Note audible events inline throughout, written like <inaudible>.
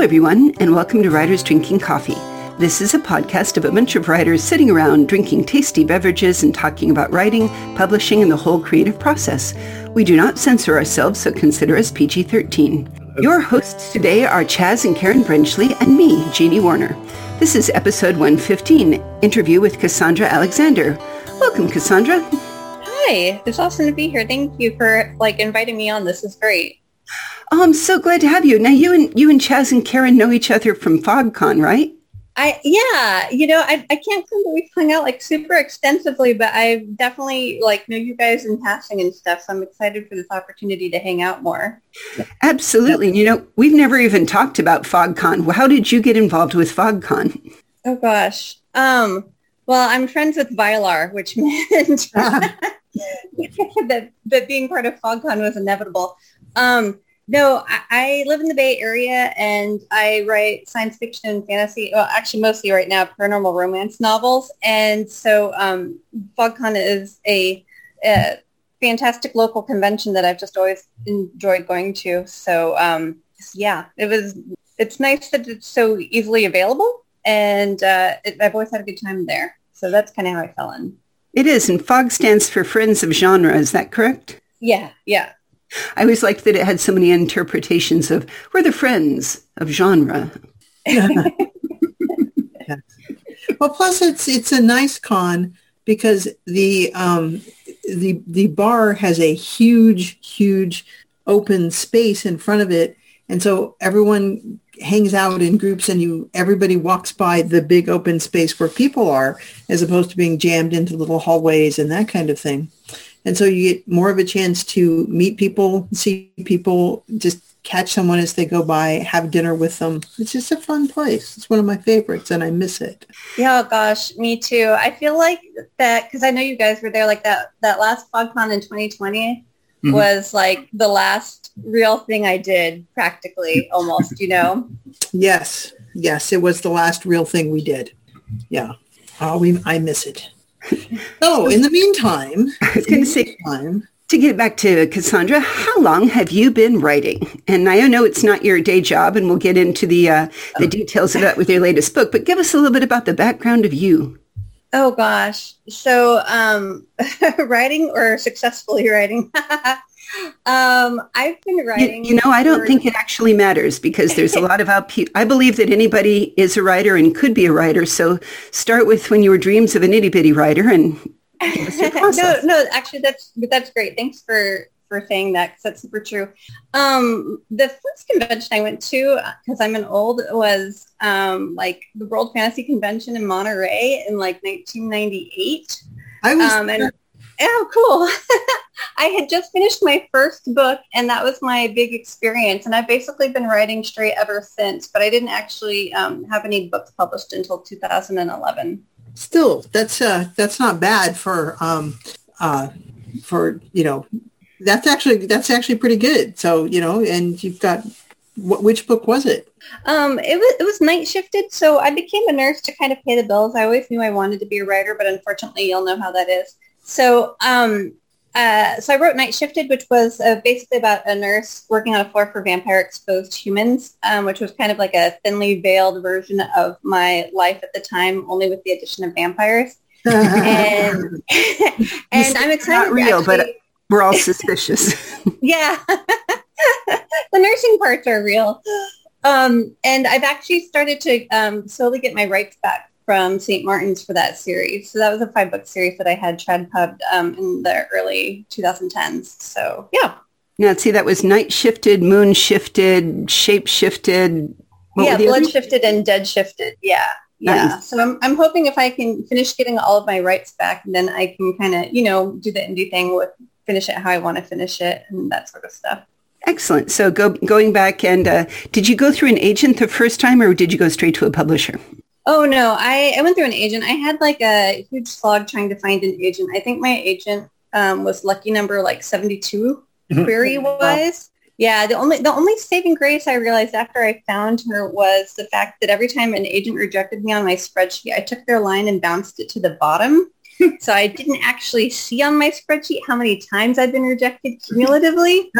everyone, and welcome to Writers Drinking Coffee. This is a podcast of a bunch of writers sitting around drinking tasty beverages and talking about writing, publishing, and the whole creative process. We do not censor ourselves, so consider us PG-13. Your hosts today are Chaz and Karen Brenchley and me, Jeannie Warner. This is episode 115, interview with Cassandra Alexander. Welcome, Cassandra. Hi, it's awesome to be here. Thank you for like inviting me on. This is great. Oh, I'm so glad to have you. Now, you and you and Chaz and Karen know each other from FogCon, right? I yeah, you know, I, I can't claim that we've hung out like super extensively, but I definitely like know you guys in passing and stuff. So I'm excited for this opportunity to hang out more. Absolutely. You know, we've never even talked about FogCon. How did you get involved with FogCon? Oh gosh. Um, well, I'm friends with Vylar, which <laughs> meant <laughs> that that being part of FogCon was inevitable. Um, no, I, I, live in the Bay Area and I write science fiction and fantasy. Well, actually, mostly right now, paranormal romance novels. And so um, FogCon is a, a, fantastic local convention that I've just always enjoyed going to. So um, yeah, it was. It's nice that it's so easily available, and uh, it, I've always had a good time there. So that's kind of how I fell in. It is, and FOG stands for Friends of Genre. Is that correct? Yeah, yeah. I always liked that it had so many interpretations of we're the friends of genre. <laughs> Well, plus it's it's a nice con because the um, the the bar has a huge huge open space in front of it, and so everyone hangs out in groups and you everybody walks by the big open space where people are as opposed to being jammed into little hallways and that kind of thing. And so you get more of a chance to meet people, see people, just catch someone as they go by, have dinner with them. It's just a fun place. It's one of my favorites and I miss it. Yeah, gosh, me too. I feel like that because I know you guys were there like that that last FogCon in 2020 mm-hmm. was like the last real thing I did practically almost, you know. Yes. Yes, it was the last real thing we did. Yeah. Oh, we I miss it. <laughs> oh, in the meantime, <laughs> I was going to say, time, to get back to Cassandra, how long have you been writing? And I know it's not your day job, and we'll get into the uh, the details of that with your latest book. But give us a little bit about the background of you. Oh gosh, so um, <laughs> writing or successfully writing? Um, I've been writing. You, you know, I don't think it actually matters because there's a <laughs> lot of I believe that anybody is a writer and could be a writer. So start with when you were dreams of an itty bitty writer and <laughs> no, no, actually that's that's great. Thanks for for saying that because that's super true. Um, the first convention I went to because I'm an old was um, like the World Fantasy Convention in Monterey in like 1998. I was um, and oh, cool. <laughs> I had just finished my first book and that was my big experience. And I've basically been writing straight ever since, but I didn't actually um, have any books published until 2011. Still, that's uh, that's not bad for um, uh, for you know that's actually that's actually pretty good. So you know, and you've got what, which book was it? Um, it was it was night shifted. So I became a nurse to kind of pay the bills. I always knew I wanted to be a writer, but unfortunately, you'll know how that is. So, um, uh, so I wrote Night Shifted, which was uh, basically about a nurse working on a floor for vampire-exposed humans, um, which was kind of like a thinly veiled version of my life at the time, only with the addition of vampires. <laughs> and <laughs> and I'm excited. Not real, actually, but we're all suspicious. <laughs> yeah, the nursing parts are real. Um, and I've actually started to um, slowly get my rights back from St. Martin's for that series. So that was a five book series that I had trad pubbed um, in the early 2010s. So yeah. Now, see, that was night shifted, moon shifted, shape shifted. yeah, blood shifted and dead shifted. Yeah. Yeah. Nice. So I'm, I'm hoping if I can finish getting all of my rights back, then I can kind of, you know, do the indie thing with finish it how I want to finish it and that sort of stuff. Excellent. So go, going back and uh, did you go through an agent the first time or did you go straight to a publisher? Oh no, I, I went through an agent. I had like a huge slog trying to find an agent. I think my agent um, was lucky number like 72 mm-hmm. query wise. Yeah, the only the only saving grace I realized after I found her was the fact that every time an agent rejected me on my spreadsheet, I took their line and bounced it to the bottom. <laughs> so I didn't actually see on my spreadsheet how many times I'd been rejected cumulatively. <laughs>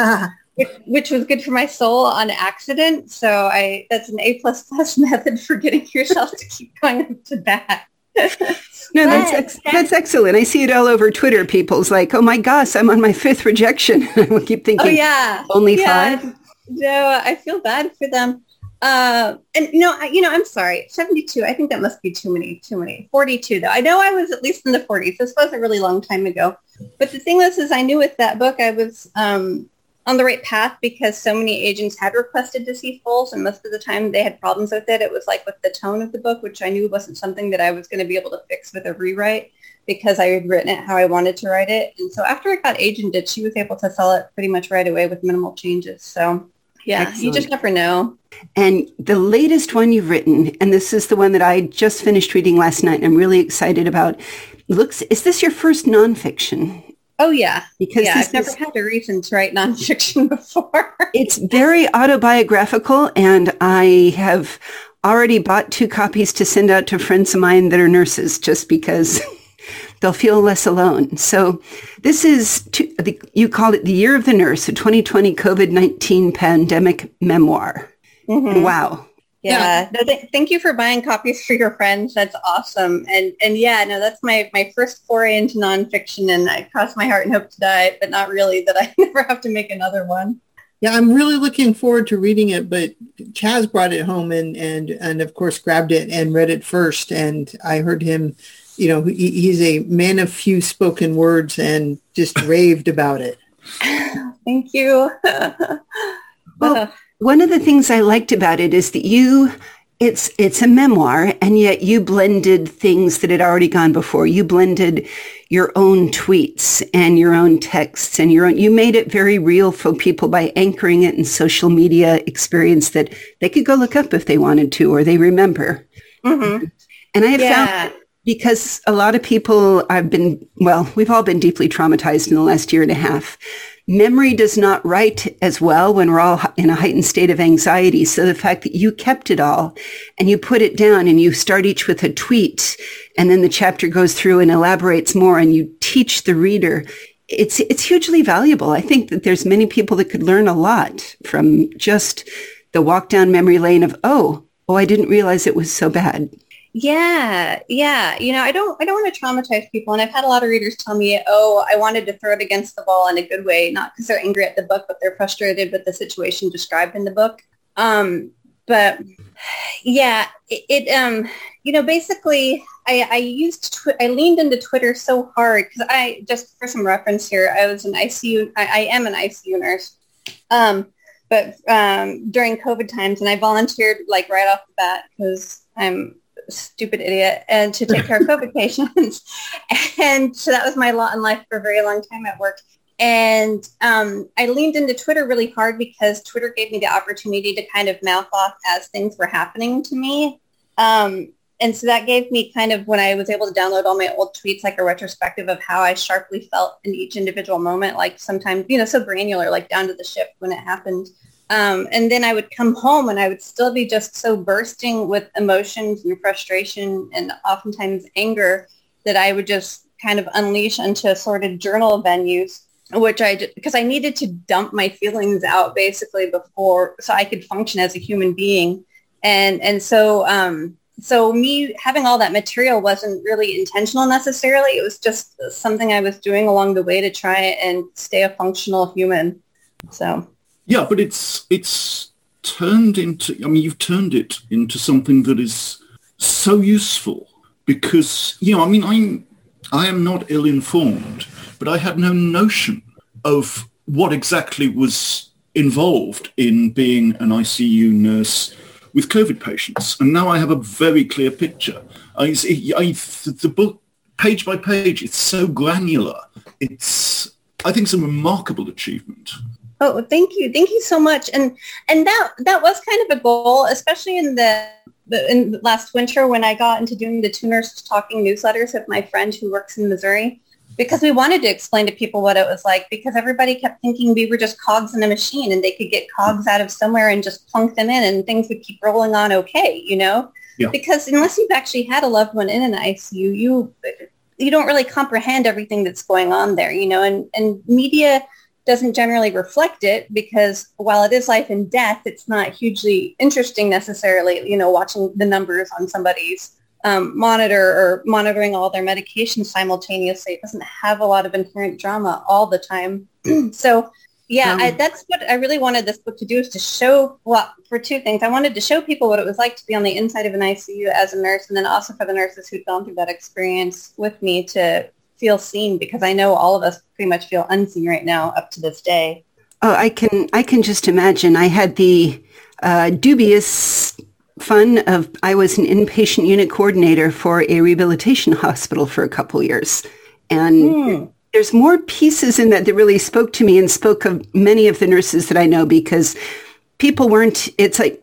which, which was good for my soul on accident. So I that's an A plus plus <laughs> method for getting yourself to keep going up to bat. <laughs> no, that's ex- that's excellent. I see it all over Twitter. People's like, "Oh my gosh, I'm on my fifth rejection." <laughs> I will keep thinking, "Oh yeah, only yeah. five? No, I feel bad for them. Uh, and you know, I, you know, I'm sorry, 72. I think that must be too many, too many. 42 though. I know I was at least in the 40s. This was a really long time ago. But the thing was, is I knew with that book I was um, on the right path because so many agents had requested to see fulls, and most of the time they had problems with it. It was like with the tone of the book, which I knew wasn't something that I was going to be able to fix with a rewrite because I had written it how I wanted to write it. And so after it got agented, she was able to sell it pretty much right away with minimal changes. So yeah, Excellent. you just never know. And the latest one you've written, and this is the one that I just finished reading last night and I'm really excited about. Looks is this your first nonfiction? Oh yeah. Because yeah, I've never had a reason to write nonfiction <laughs> before. it's very autobiographical and I have already bought two copies to send out to friends of mine that are nurses just because <laughs> they'll feel less alone. So this is, the, you called it the Year of the Nurse, a 2020 COVID-19 pandemic memoir. Mm-hmm. Wow. Yeah. No, th- thank you for buying copies for your friends. That's awesome. And and yeah, no, that's my my first foray into nonfiction, and I cross my heart and hope to die, but not really that I <laughs> never have to make another one. Yeah, I'm really looking forward to reading it, but Chaz brought it home and and and of course grabbed it and read it first, and I heard him you know, he, he's a man of few spoken words and just <laughs> raved about it. <laughs> Thank you. well, uh-huh. One of the things I liked about it is that you it's it's a memoir and yet you blended things that had already gone before you blended your own tweets and your own texts and your own you made it very real for people by anchoring it in social media experience that they could go look up if they wanted to or they remember mm-hmm. and i have yeah. found because a lot of people I've been, well, we've all been deeply traumatized in the last year and a half. Memory does not write as well when we're all in a heightened state of anxiety. So the fact that you kept it all and you put it down and you start each with a tweet and then the chapter goes through and elaborates more and you teach the reader, it's, it's hugely valuable. I think that there's many people that could learn a lot from just the walk down memory lane of, oh, oh, I didn't realize it was so bad. Yeah, yeah. You know, I don't I don't want to traumatize people. And I've had a lot of readers tell me, oh, I wanted to throw it against the wall in a good way, not because they're angry at the book, but they're frustrated with the situation described in the book. Um, but yeah, it, it um, you know, basically I, I used tw- I leaned into Twitter so hard because I just for some reference here, I was an ICU I, I am an ICU nurse. Um, but um, during COVID times, and I volunteered like right off the bat because I'm stupid idiot and to take care of COVID <laughs> patients. <laughs> And so that was my lot in life for a very long time at work. And um, I leaned into Twitter really hard because Twitter gave me the opportunity to kind of mouth off as things were happening to me. Um, and so that gave me kind of when I was able to download all my old tweets, like a retrospective of how I sharply felt in each individual moment, like sometimes, you know, so granular, like down to the shift when it happened. Um, and then I would come home and I would still be just so bursting with emotions and frustration and oftentimes anger that I would just kind of unleash into sort of journal venues, which I, because I needed to dump my feelings out basically before, so I could function as a human being. And, and so, um, so me having all that material wasn't really intentional necessarily. It was just something I was doing along the way to try and stay a functional human. So. Yeah, but it's it's turned into. I mean, you've turned it into something that is so useful because you know. I mean, I'm I am not ill informed, but I had no notion of what exactly was involved in being an ICU nurse with COVID patients, and now I have a very clear picture. I, I, the book, page by page, it's so granular. It's I think it's a remarkable achievement. Oh, thank you. Thank you so much. And and that that was kind of a goal, especially in the, the in last winter when I got into doing the tuners talking newsletters with my friend who works in Missouri because we wanted to explain to people what it was like because everybody kept thinking we were just cogs in a machine and they could get cogs out of somewhere and just plunk them in and things would keep rolling on okay, you know? Yeah. Because unless you've actually had a loved one in an ICU, you you don't really comprehend everything that's going on there, you know, and, and media doesn't generally reflect it because while it is life and death, it's not hugely interesting necessarily, you know, watching the numbers on somebody's um, monitor or monitoring all their medications simultaneously. It doesn't have a lot of inherent drama all the time. <clears throat> so yeah, um, I, that's what I really wanted this book to do is to show, well, for two things. I wanted to show people what it was like to be on the inside of an ICU as a nurse and then also for the nurses who'd gone through that experience with me to feel seen because I know all of us pretty much feel unseen right now up to this day. Oh, I can I can just imagine. I had the uh, dubious fun of I was an inpatient unit coordinator for a rehabilitation <laughs> hospital for a couple years, and mm. there's more pieces in that that really spoke to me and spoke of many of the nurses that I know because people weren't. It's like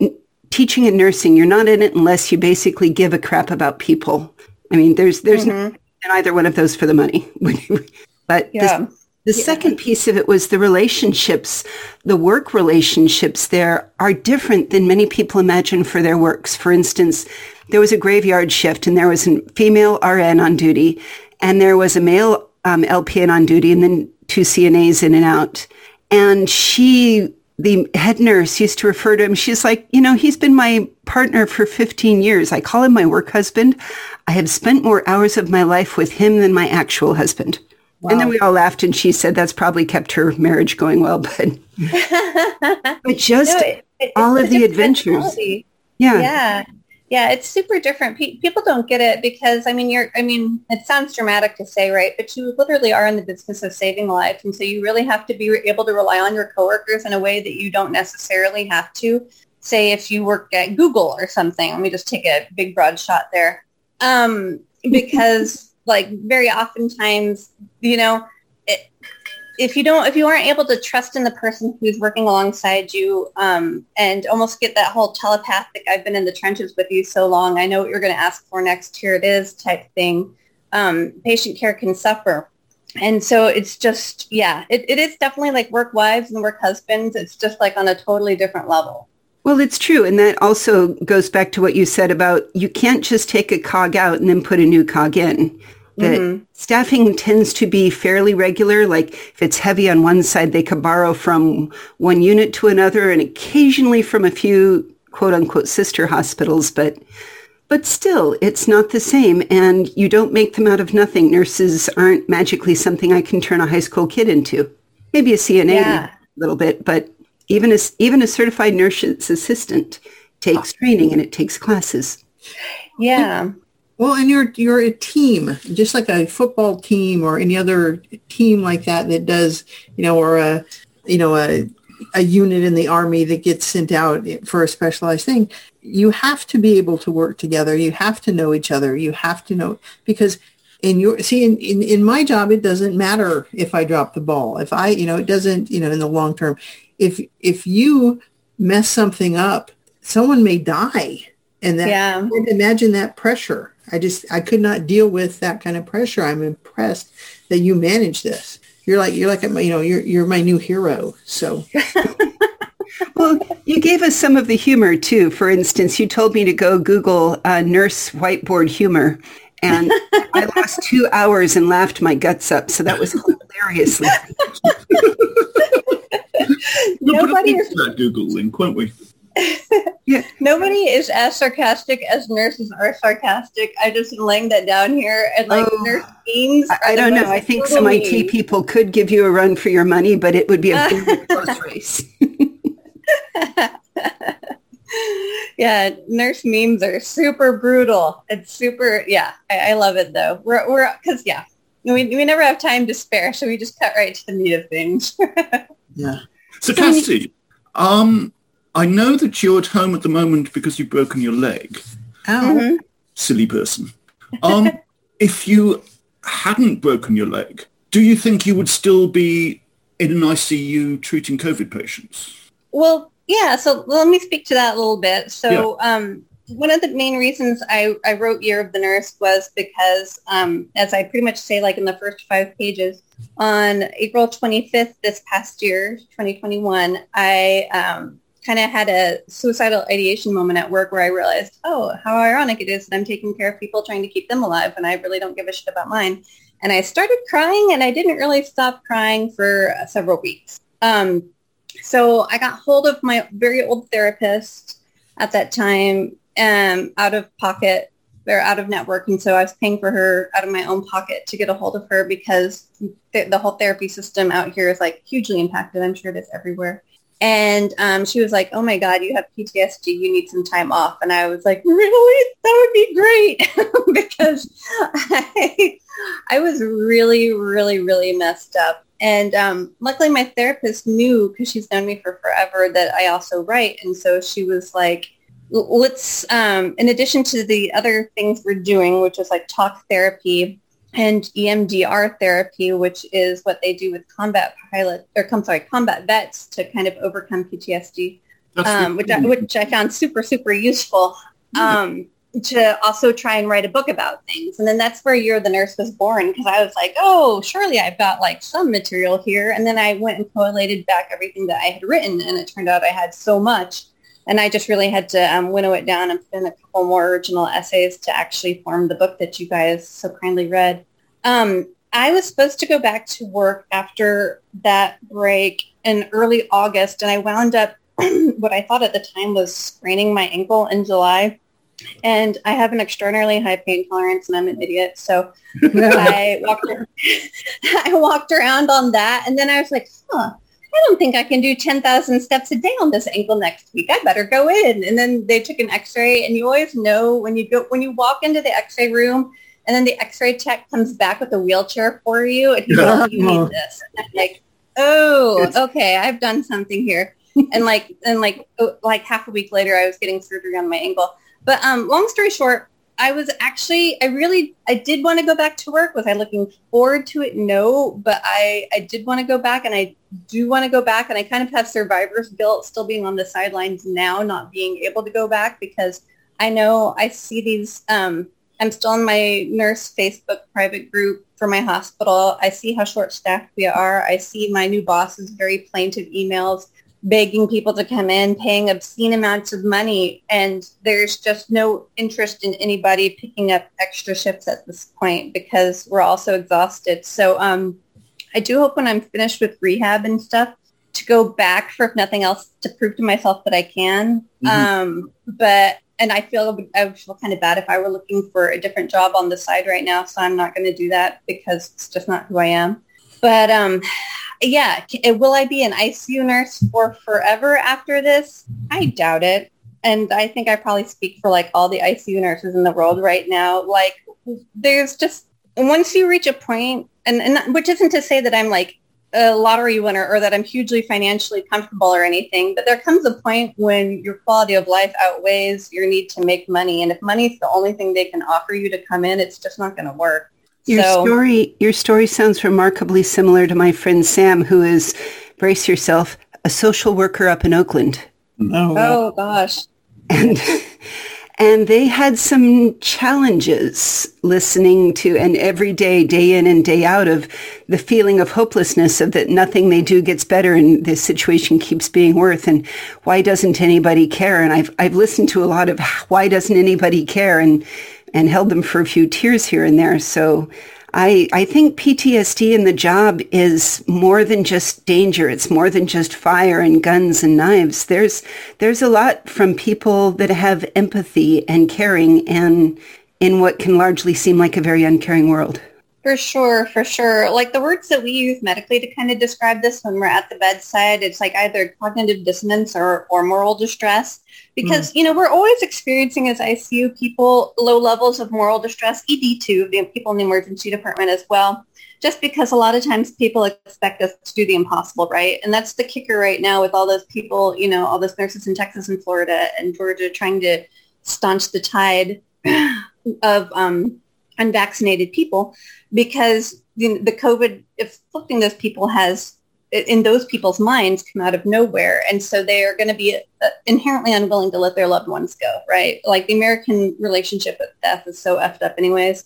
teaching and nursing. You're not in it unless you basically give a crap about people. I mean, there's there's mm-hmm in either one of those for the money. <laughs> but yeah. the, the yeah. second piece of it was the relationships, the work relationships there are different than many people imagine for their works. For instance, there was a graveyard shift and there was a female RN on duty and there was a male um, LPN on duty and then two CNAs in and out. And she the head nurse used to refer to him. She's like, you know, he's been my partner for 15 years. I call him my work husband. I have spent more hours of my life with him than my actual husband. Wow. And then we all laughed and she said that's probably kept her marriage going well, but, <laughs> but just no, it, it, all of the adventures. Yeah. Yeah. Yeah, it's super different. Pe- people don't get it because I mean, you're. I mean, it sounds dramatic to say, right? But you literally are in the business of saving lives, and so you really have to be able to rely on your coworkers in a way that you don't necessarily have to. Say, if you work at Google or something. Let me just take a big broad shot there, um, because <laughs> like very oftentimes, you know, if you don't if you aren't able to trust in the person who's working alongside you um, and almost get that whole telepathic i've been in the trenches with you so long i know what you're going to ask for next here it is type thing um, patient care can suffer and so it's just yeah it, it is definitely like work wives and work husbands it's just like on a totally different level well, it's true. And that also goes back to what you said about you can't just take a cog out and then put a new cog in that mm-hmm. staffing tends to be fairly regular. Like if it's heavy on one side, they could borrow from one unit to another and occasionally from a few quote unquote sister hospitals, but but still, it's not the same. And you don't make them out of nothing. Nurses aren't magically something I can turn a high school kid into. Maybe a CNA yeah. a little bit, but even a, even a certified nurse's assistant takes training and it takes classes. Yeah. Well, and you're you're a team, just like a football team or any other team like that that does, you know, or a you know a a unit in the army that gets sent out for a specialized thing. You have to be able to work together. You have to know each other. You have to know because in your see in, in, in my job it doesn't matter if I drop the ball. If I you know it doesn't you know in the long term. If if you mess something up, someone may die. And that yeah. imagine that pressure I just I could not deal with that kind of pressure. I'm impressed that you manage this. You're like you're like you know you're you're my new hero. So. <laughs> well, you gave us some of the humor too. For instance, you told me to go Google uh, nurse whiteboard humor, and I lost <laughs> two hours and laughed my guts up. So that was hilariously. <laughs> Nobody is that Google link, won't we? Yeah. <laughs> Nobody is as sarcastic as nurses are sarcastic. I just laying that down here. And like oh, nurse memes. I, don't know. I think some IT people could give you a run for your money, but it would be a <laughs> very close race. <laughs> yeah, nurse memes are super brutal. It's super. Yeah, I, I love it though. We're we're because yeah, we we never have time to spare, so we just cut right to the meat of things. yeah. So Cassie, um, I know that you're at home at the moment because you've broken your leg. Ow. Mm-hmm. Silly person. Um, <laughs> if you hadn't broken your leg, do you think you would still be in an ICU treating COVID patients? Well, yeah. So let me speak to that a little bit. So yeah. um, one of the main reasons I, I wrote Year of the Nurse was because, um, as I pretty much say, like in the first five pages, on April 25th this past year, 2021, I um, kind of had a suicidal ideation moment at work where I realized, oh, how ironic it is that I'm taking care of people trying to keep them alive and I really don't give a shit about mine. And I started crying and I didn't really stop crying for several weeks. Um, so I got hold of my very old therapist at that time um, out of pocket or out of network. And so I was paying for her out of my own pocket to get a hold of her because th- the whole therapy system out here is like hugely impacted. I'm sure it is everywhere. And um, she was like, oh my God, you have PTSD. You need some time off. And I was like, really? That would be great <laughs> because I, I was really, really, really messed up. And um, luckily my therapist knew because she's known me for forever that I also write. And so she was like, let's, um, in addition to the other things we're doing, which is like talk therapy and EMDR therapy, which is what they do with combat pilot or I'm sorry, combat vets to kind of overcome PTSD, um, which, I, which I found super, super useful. Um, to also try and write a book about things. And then that's where You're the Nurse was born because I was like, oh, surely I've got like some material here. And then I went and collated back everything that I had written and it turned out I had so much. And I just really had to um, winnow it down and put in a couple more original essays to actually form the book that you guys so kindly read. Um, I was supposed to go back to work after that break in early August and I wound up <clears throat> what I thought at the time was spraining my ankle in July and I have an extraordinarily high pain tolerance and I'm an idiot. So <laughs> I walked <laughs> I walked around on that and then I was like, huh, I don't think I can do 10,000 steps a day on this ankle next week. I better go in. And then they took an x-ray and you always know when you go when you walk into the x-ray room and then the x-ray tech comes back with a wheelchair for you and he's like, you need this. And I'm like, oh, okay, I've done something here. <laughs> and like and like oh, like half a week later I was getting surgery on my ankle. But um, long story short, I was actually, I really, I did want to go back to work. Was I looking forward to it? No, but I, I did want to go back and I do want to go back. And I kind of have survivor's guilt still being on the sidelines now, not being able to go back because I know I see these, um, I'm still in my nurse Facebook private group for my hospital. I see how short staffed we are. I see my new boss's very plaintive emails begging people to come in, paying obscene amounts of money, and there's just no interest in anybody picking up extra shifts at this point because we're all so exhausted. So um, I do hope when I'm finished with rehab and stuff to go back for if nothing else to prove to myself that I can. Mm-hmm. Um, but and I feel I would feel kind of bad if I were looking for a different job on the side right now. So I'm not going to do that because it's just not who I am. But um, yeah, eh, will I be an ICU nurse for forever after this? I doubt it. And I think I probably speak for like all the ICU nurses in the world right now. Like there's just once you reach a point, and, and which isn't to say that I'm like a lottery winner or that I'm hugely financially comfortable or anything, but there comes a point when your quality of life outweighs your need to make money. And if money's the only thing they can offer you to come in, it's just not going to work. Your so, story, your story sounds remarkably similar to my friend Sam, who is, brace yourself, a social worker up in Oakland. Mm. Oh, oh gosh. And and they had some challenges listening to and every day, day in and day out of the feeling of hopelessness of that nothing they do gets better and the situation keeps being worse and why doesn't anybody care? And I've I've listened to a lot of why doesn't anybody care and and held them for a few tears here and there. So I, I think PTSD in the job is more than just danger. It's more than just fire and guns and knives. There's, there's a lot from people that have empathy and caring and in what can largely seem like a very uncaring world. For sure, for sure. Like the words that we use medically to kind of describe this when we're at the bedside, it's like either cognitive dissonance or, or moral distress. Because, mm. you know, we're always experiencing as ICU people low levels of moral distress, ED too, the people in the emergency department as well. Just because a lot of times people expect us to do the impossible, right? And that's the kicker right now with all those people, you know, all those nurses in Texas and Florida and Georgia trying to staunch the tide <clears throat> of um, unvaccinated people because the, the COVID afflicting those people has in those people's minds come out of nowhere. And so they are going to be uh, inherently unwilling to let their loved ones go right? Like the american relationship with death is so effed up anyways.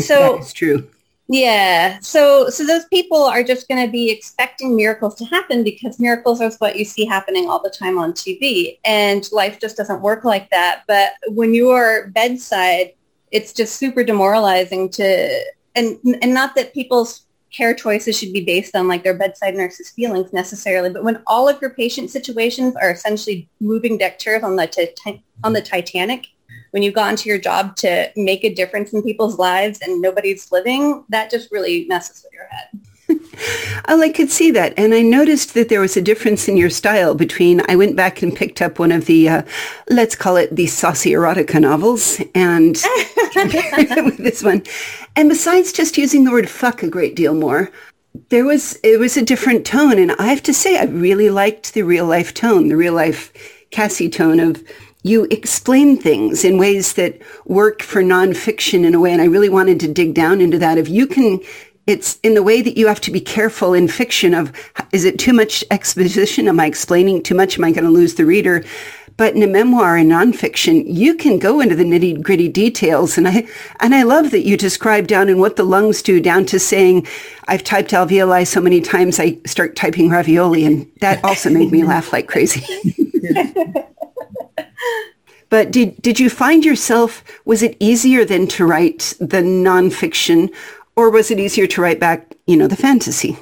So it's true. Yeah. So so those people are just going to be expecting miracles to happen because miracles are what you see happening all the time on tv and life just doesn't work like that. But when you are bedside it's just super demoralizing to and and not that people's care choices should be based on like their bedside nurse's feelings necessarily, but when all of your patient situations are essentially moving deck chairs on the t- on the Titanic, when you've gone to your job to make a difference in people's lives and nobody's living, that just really messes with your head. Oh, I could see that. And I noticed that there was a difference in your style between, I went back and picked up one of the, uh, let's call it the saucy erotica novels and <laughs> with this one. And besides just using the word fuck a great deal more, there was, it was a different tone. And I have to say, I really liked the real life tone, the real life Cassie tone of you explain things in ways that work for nonfiction in a way. And I really wanted to dig down into that. If you can, it's in the way that you have to be careful in fiction of, is it too much exposition? Am I explaining too much? Am I going to lose the reader? But in a memoir and nonfiction, you can go into the nitty gritty details. And I, and I love that you describe down in what the lungs do down to saying, I've typed alveoli so many times I start typing ravioli. And that also made me laugh like crazy. <laughs> But did did you find yourself was it easier than to write the nonfiction, or was it easier to write back, you know, the fantasy?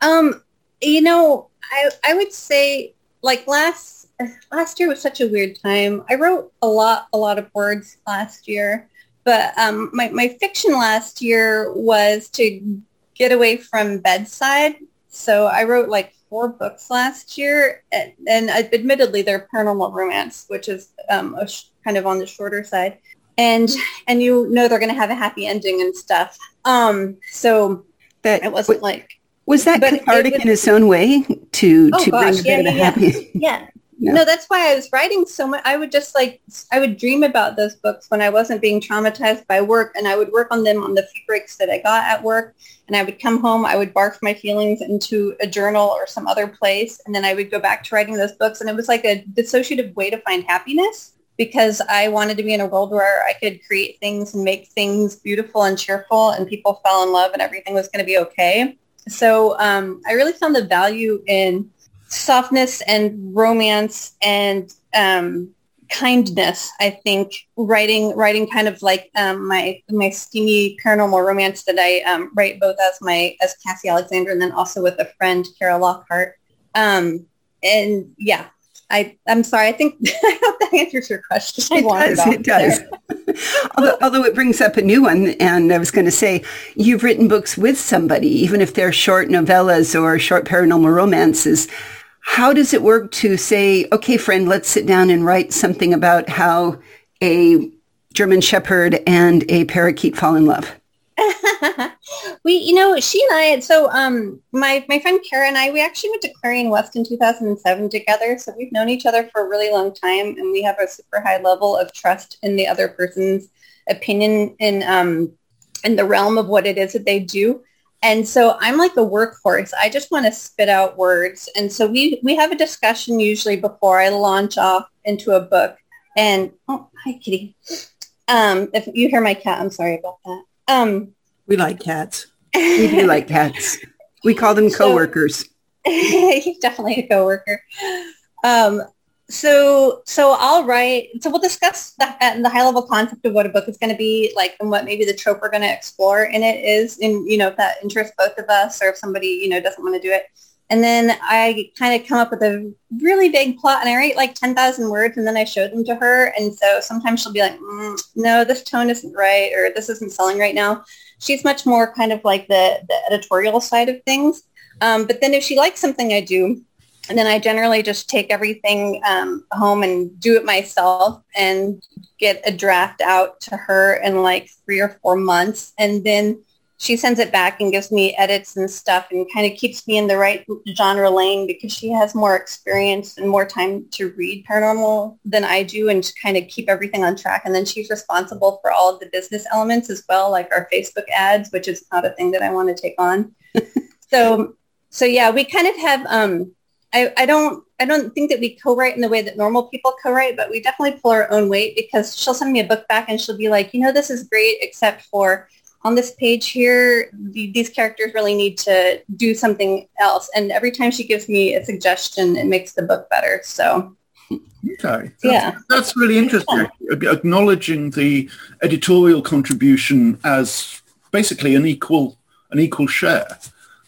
Um, you know, I I would say like last last year was such a weird time. I wrote a lot a lot of words last year, but um, my my fiction last year was to get away from bedside. So I wrote like four books last year, and, and admittedly they're paranormal romance, which is um, sh- kind of on the shorter side. And and you know they're going to have a happy ending and stuff. Um, so that it wasn't like was that cathartic was, in its own way to oh to gosh, bring yeah, yeah, happy yeah. <laughs> Yeah. No, that's why I was writing so much. I would just like, I would dream about those books when I wasn't being traumatized by work and I would work on them on the few breaks that I got at work. And I would come home, I would barf my feelings into a journal or some other place. And then I would go back to writing those books. And it was like a dissociative way to find happiness because I wanted to be in a world where I could create things and make things beautiful and cheerful and people fell in love and everything was going to be okay. So um, I really found the value in softness and romance and um, kindness. I think writing writing kind of like um, my my steamy paranormal romance that I um, write both as my as Cassie Alexander and then also with a friend Kara Lockhart. Um, and yeah, I I'm sorry. I think <laughs> I hope that answers your question. It does. It does. <laughs> although, although it brings up a new one, and I was going to say you've written books with somebody, even if they're short novellas or short paranormal romances how does it work to say, okay, friend, let's sit down and write something about how a German Shepherd and a parakeet fall in love? <laughs> we, you know, she and I, so um, my, my friend Kara and I, we actually went to Clarion West in 2007 together. So we've known each other for a really long time and we have a super high level of trust in the other person's opinion in, um, in the realm of what it is that they do. And so I'm like a workhorse. I just want to spit out words. And so we, we have a discussion usually before I launch off into a book. And, oh, hi, kitty. Um, if you hear my cat, I'm sorry about that. Um, we like cats. we do like cats. We call them <laughs> coworkers. So, <laughs> he's definitely a coworker. Um, so so I'll write. So we'll discuss the, the high level concept of what a book is going to be like, and what maybe the trope we're going to explore in it is. And you know, if that interests both of us, or if somebody you know doesn't want to do it, and then I kind of come up with a really big plot, and I write like ten thousand words, and then I show them to her. And so sometimes she'll be like, mm, "No, this tone isn't right," or "This isn't selling right now." She's much more kind of like the the editorial side of things. Um, but then if she likes something I do, and then I generally just take everything um, home and do it myself and get a draft out to her in like three or four months. And then she sends it back and gives me edits and stuff and kind of keeps me in the right genre lane because she has more experience and more time to read paranormal than I do and to kind of keep everything on track. And then she's responsible for all of the business elements as well, like our Facebook ads, which is not a thing that I want to take on. <laughs> so, so yeah, we kind of have, um, I, I don't I don't think that we co-write in the way that normal people co-write, but we definitely pull our own weight because she'll send me a book back and she'll be like, you know, this is great, except for on this page here, the, these characters really need to do something else. And every time she gives me a suggestion, it makes the book better. So Okay. That's, yeah. That's really interesting. Yeah. Acknowledging the editorial contribution as basically an equal an equal share.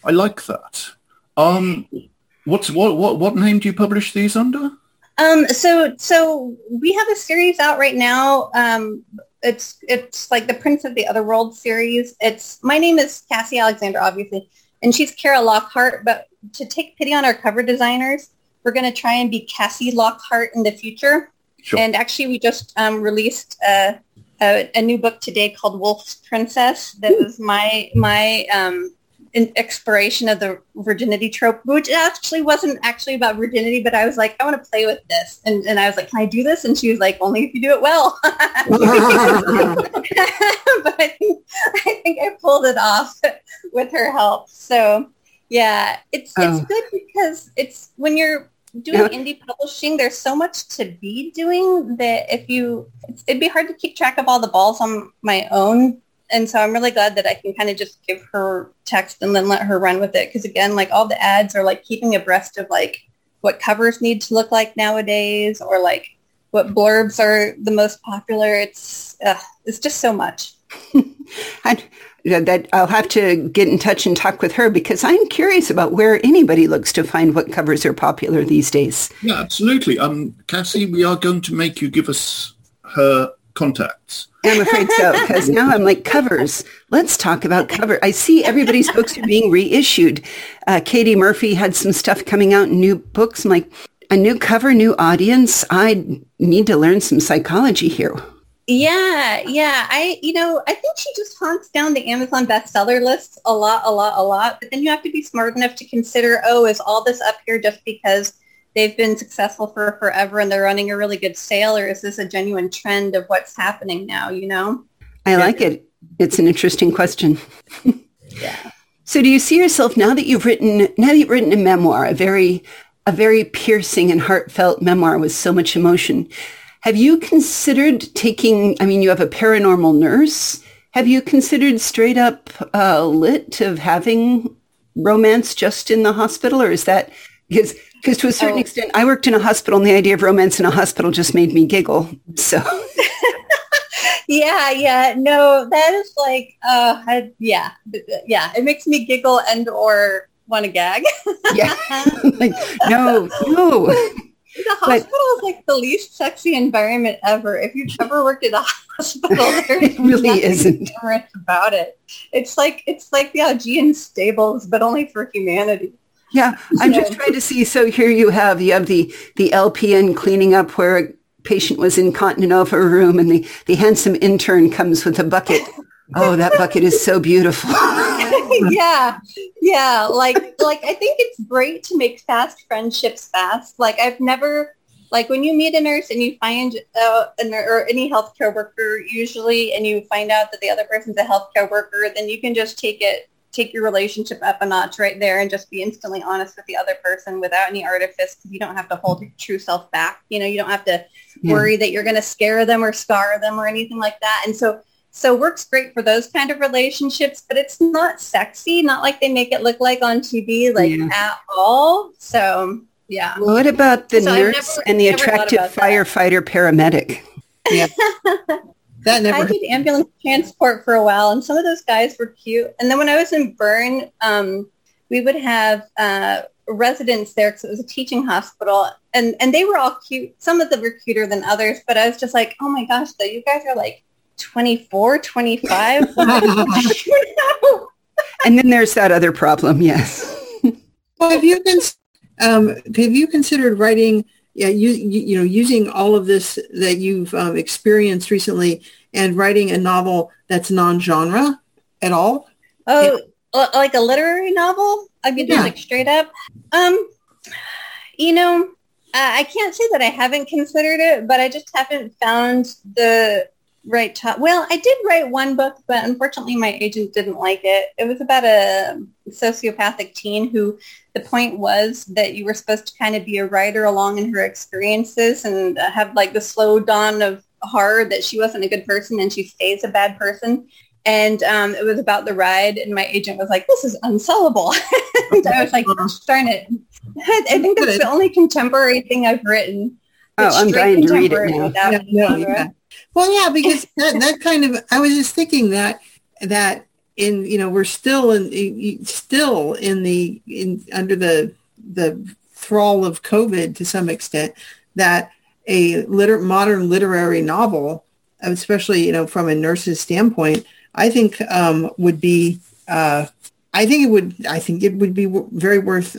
I like that. Um, what's what what what name do you publish these under? Um, so so we have a series out right now. Um, it's it's like the Prince of the Other World series. It's my name is Cassie Alexander, obviously, and she's Kara Lockhart. But to take pity on our cover designers, we're going to try and be Cassie Lockhart in the future. Sure. And actually, we just um, released a, a, a new book today called Wolf's Princess. That is my my um, an exploration of the virginity trope, which actually wasn't actually about virginity, but I was like, I want to play with this. And, and I was like, can I do this? And she was like, only if you do it well. <laughs> <laughs> but I think, I think I pulled it off <laughs> with her help. So yeah, it's, Oh. it's good because it's when you're doing Yeah. indie publishing, there's so much to be doing that if you, it's, it'd be hard to keep track of all the balls on my own and so I'm really glad that I can kind of just give her text and then let her run with it. Because again, like all the ads are like keeping abreast of like what covers need to look like nowadays, or like what blurbs are the most popular. It's uh, it's just so much. <laughs> I, that I'll have to get in touch and talk with her because I'm curious about where anybody looks to find what covers are popular these days. Yeah, absolutely. Um, Cassie, we are going to make you give us her contacts. I'm afraid so because now I'm like covers. Let's talk about cover. I see everybody's books are being reissued. Uh, Katie Murphy had some stuff coming out, new books. I'm like, a new cover, new audience. I need to learn some psychology here. Yeah, yeah. I, you know, I think she just haunts down the Amazon bestseller lists a lot, a lot, a lot. But then you have to be smart enough to consider, oh, is all this up here just because they've been successful for forever and they're running a really good sale, or is this a genuine trend of what's happening now? You know? I like it. It's an interesting question. <laughs> Yeah. So do you see yourself now that you've written now that you've written a memoir, a very a very piercing and heartfelt memoir with so much emotion? Have you considered taking I mean you have a paranormal nurse. Have you considered straight up uh, lit of having romance just in the hospital or is that because because to a certain Oh. extent I worked in a hospital and the idea of romance in a hospital just made me giggle. So <laughs> Yeah, yeah. No, that is like, uh, I, yeah, yeah. It makes me giggle and or want to gag. yeah. <laughs> like no, no. The hospital is like the least sexy environment ever. If you've ever worked at a <laughs> hospital, there's It really isn't. about it. It's like it's like the Augean stables, but only for humanity. Yeah, I'm just trying to see. So here you have you have the the LPN cleaning up where a patient was incontinent of her room, and the the handsome intern comes with a bucket. Oh, that bucket is so beautiful. <laughs> yeah, yeah. Like like I think it's great to make fast friendships fast. Like I've never like when you meet a nurse and you find uh, a nur- or any healthcare worker usually, and you find out that the other person's a healthcare worker, then you can just take it take your relationship up a notch right there and just be instantly honest with the other person without any artifice because you don't have to hold your true self back. You know, you don't have to Yeah. worry that you're going to scare them or scar them or anything like that. And so so works great for those kind of relationships, but it's not sexy, not like they make it look like on TV, like Yeah. at all. So yeah. what about the So nurse never- and the attractive about that. firefighter paramedic? <laughs> That I did ambulance transport for a while, and some of those guys were cute. And then when I was in Bern, um, we would have uh, residents there because it was a teaching hospital, and and they were all cute. Some of them were cuter than others, but I was just like, oh my gosh, though, you guys are like 24, 25. <laughs> <laughs> And then there's that other problem. Yes. Well, have you been? Um, have you considered writing? Yeah, you, you you know using all of this that you've um, experienced recently and writing a novel that's non-genre at all. Oh, li- like a literary novel? I mean, Yeah. like straight up. Um, you know, I can't say that I haven't considered it, but I just haven't found the right top. Well, I did write one book, but unfortunately, my agent didn't like it. It was about a sociopathic teen who the point was that you were supposed to kind of be a writer along in her experiences and have like the slow dawn of horror that she wasn't a good person and she stays a bad person and um, it was about the ride and my agent was like this is unsellable <laughs> and i was like darn it <laughs> i think that's the only contemporary thing i've written Oh, I'm straight dying to read it now. Yeah, no, yeah. Well, yeah, because <laughs> that, that kind of, I was just thinking that, that in you know we're still in still in the in under the the thrall of COVID to some extent that a liter- modern literary novel, especially you know from a nurse's standpoint, I think um, would be uh, I think it would I think it would be w- very worth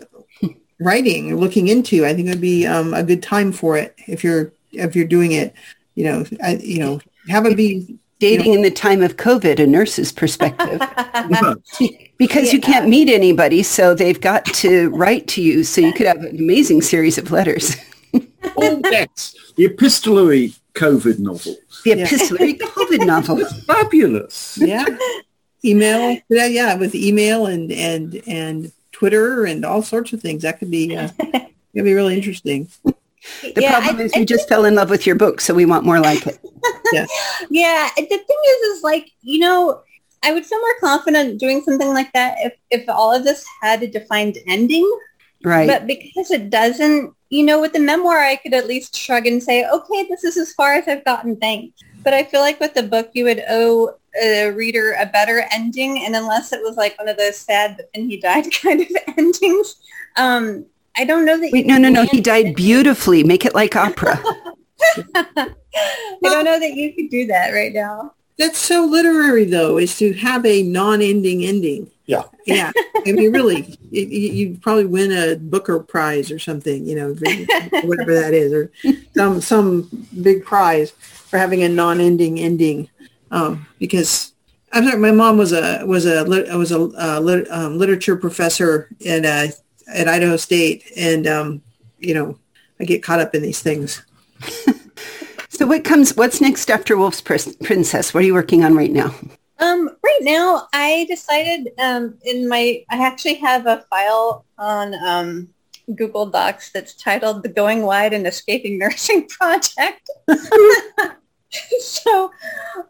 writing or looking into. I think it would be um, a good time for it if you're if you're doing it. You know, I, you know, have it be dating you know, in the time of COVID, a nurse's perspective. <laughs> because yeah. you can't meet anybody, so they've got to write to you. So you could have an amazing series of letters. <laughs> oh, yes. The epistolary COVID novel. The epistolary yeah. COVID novel. <laughs> Fabulous. Yeah. Email. Yeah, yeah, with email and and and Twitter and all sorts of things. That could be uh, <laughs> could be really interesting. The yeah, problem I, is I we just fell in love with your book, so we want more like it. <laughs> yeah. yeah. The thing is, is like, you know, I would feel more confident doing something like that if, if all of this had a defined ending. Right. But because it doesn't, you know, with the memoir, I could at least shrug and say, okay, this is as far as I've gotten, thanks. But I feel like with the book, you would owe a reader a better ending. And unless it was like one of those sad and he died <laughs> kind of endings, um, I don't know that. Wait, no, no, no. He died <laughs> beautifully. Make it like opera. <laughs> I don't know that you could do that right now. That's so literary, though, is to have a non-ending ending. Yeah. Yeah. I mean, really, you, you probably win a Booker Prize or something, you know, whatever that is, or some some big prize for having a non-ending ending. Um, because I'm sorry, my mom was a was a was a uh, lit, um, literature professor at uh, at Idaho State, and um, you know, I get caught up in these things. <laughs> So what comes, what's next after Wolf's Princess? What are you working on right now? Um, right now, I decided um, in my, I actually have a file on um, Google Docs that's titled the Going Wide and Escaping <laughs> Nursing Project. <laughs> <laughs> so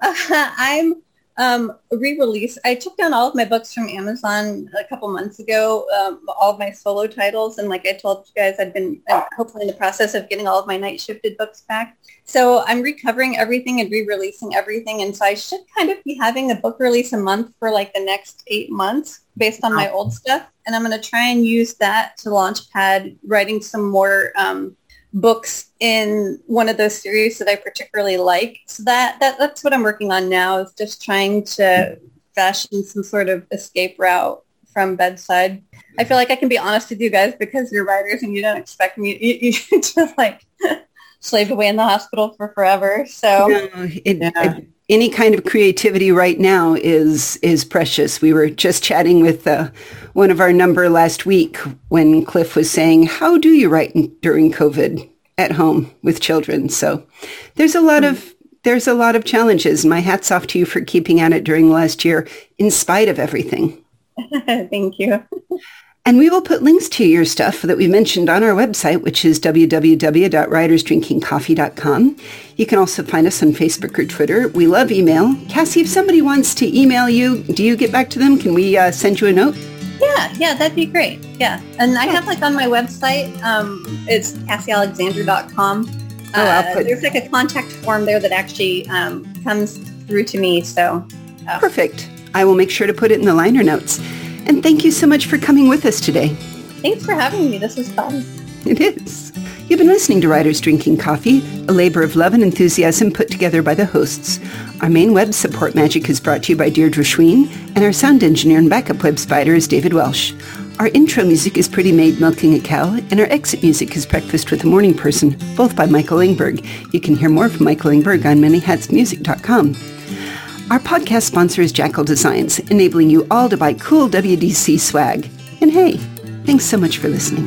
uh, I'm um, re-release. I took down all of my books from Amazon a couple months ago, um, all of my solo titles, and like I told you guys, I've been hopefully in the process of getting all of my Nightshifted books back. So I'm recovering everything and re-releasing everything, and so I should kind of be having a book release a month for like the next eight months based on my old stuff, and I'm going to try and use that to launch pad writing some more. Um, books in one of those series that I particularly like. So that, that that's what I'm working on now is just trying to fashion some sort of escape route from bedside. I feel like I can be honest with you guys because you're writers and you don't expect me you, you <laughs> to like <laughs> slave away in the hospital for forever. So no, it, yeah. it, any kind of creativity right now is is precious. We were just chatting with uh, one of our number last week when Cliff was saying, "How do you write during COVID at home with children?" So there's a lot of there's a lot of challenges. My hat's off to you for keeping at it during last year, in spite of everything. <laughs> Thank you. And we will put links to your stuff that we mentioned on our website, which is www.writersdrinkingcoffee.com. You can also find us on Facebook or Twitter. We love email. Cassie, if somebody wants to email you, do you get back to them? Can we uh, send you a note? Yeah, yeah, that'd be great. Yeah. And I have like on my website, um, it's cassiealexander.com. Oh, I'll uh, put... There's like a contact form there that actually um, comes through to me. So uh, Perfect. I will make sure to put it in the liner notes. And thank you so much for coming with us today. Thanks for having me. This was fun. It is. You've been listening to Writers Drinking Coffee, a labor of love and enthusiasm put together by the hosts. Our main web support magic is brought to you by Deirdre Schween, and our sound engineer and backup web spider is David Welsh. Our intro music is Pretty Maid Milking a Cow, and our exit music is Breakfast with a Morning Person, both by Michael Ingberg. You can hear more from Michael Ingberg on manyhatsmusic.com. Our podcast sponsor is Jackal Designs, enabling you all to buy cool WDC swag. And hey, thanks so much for listening.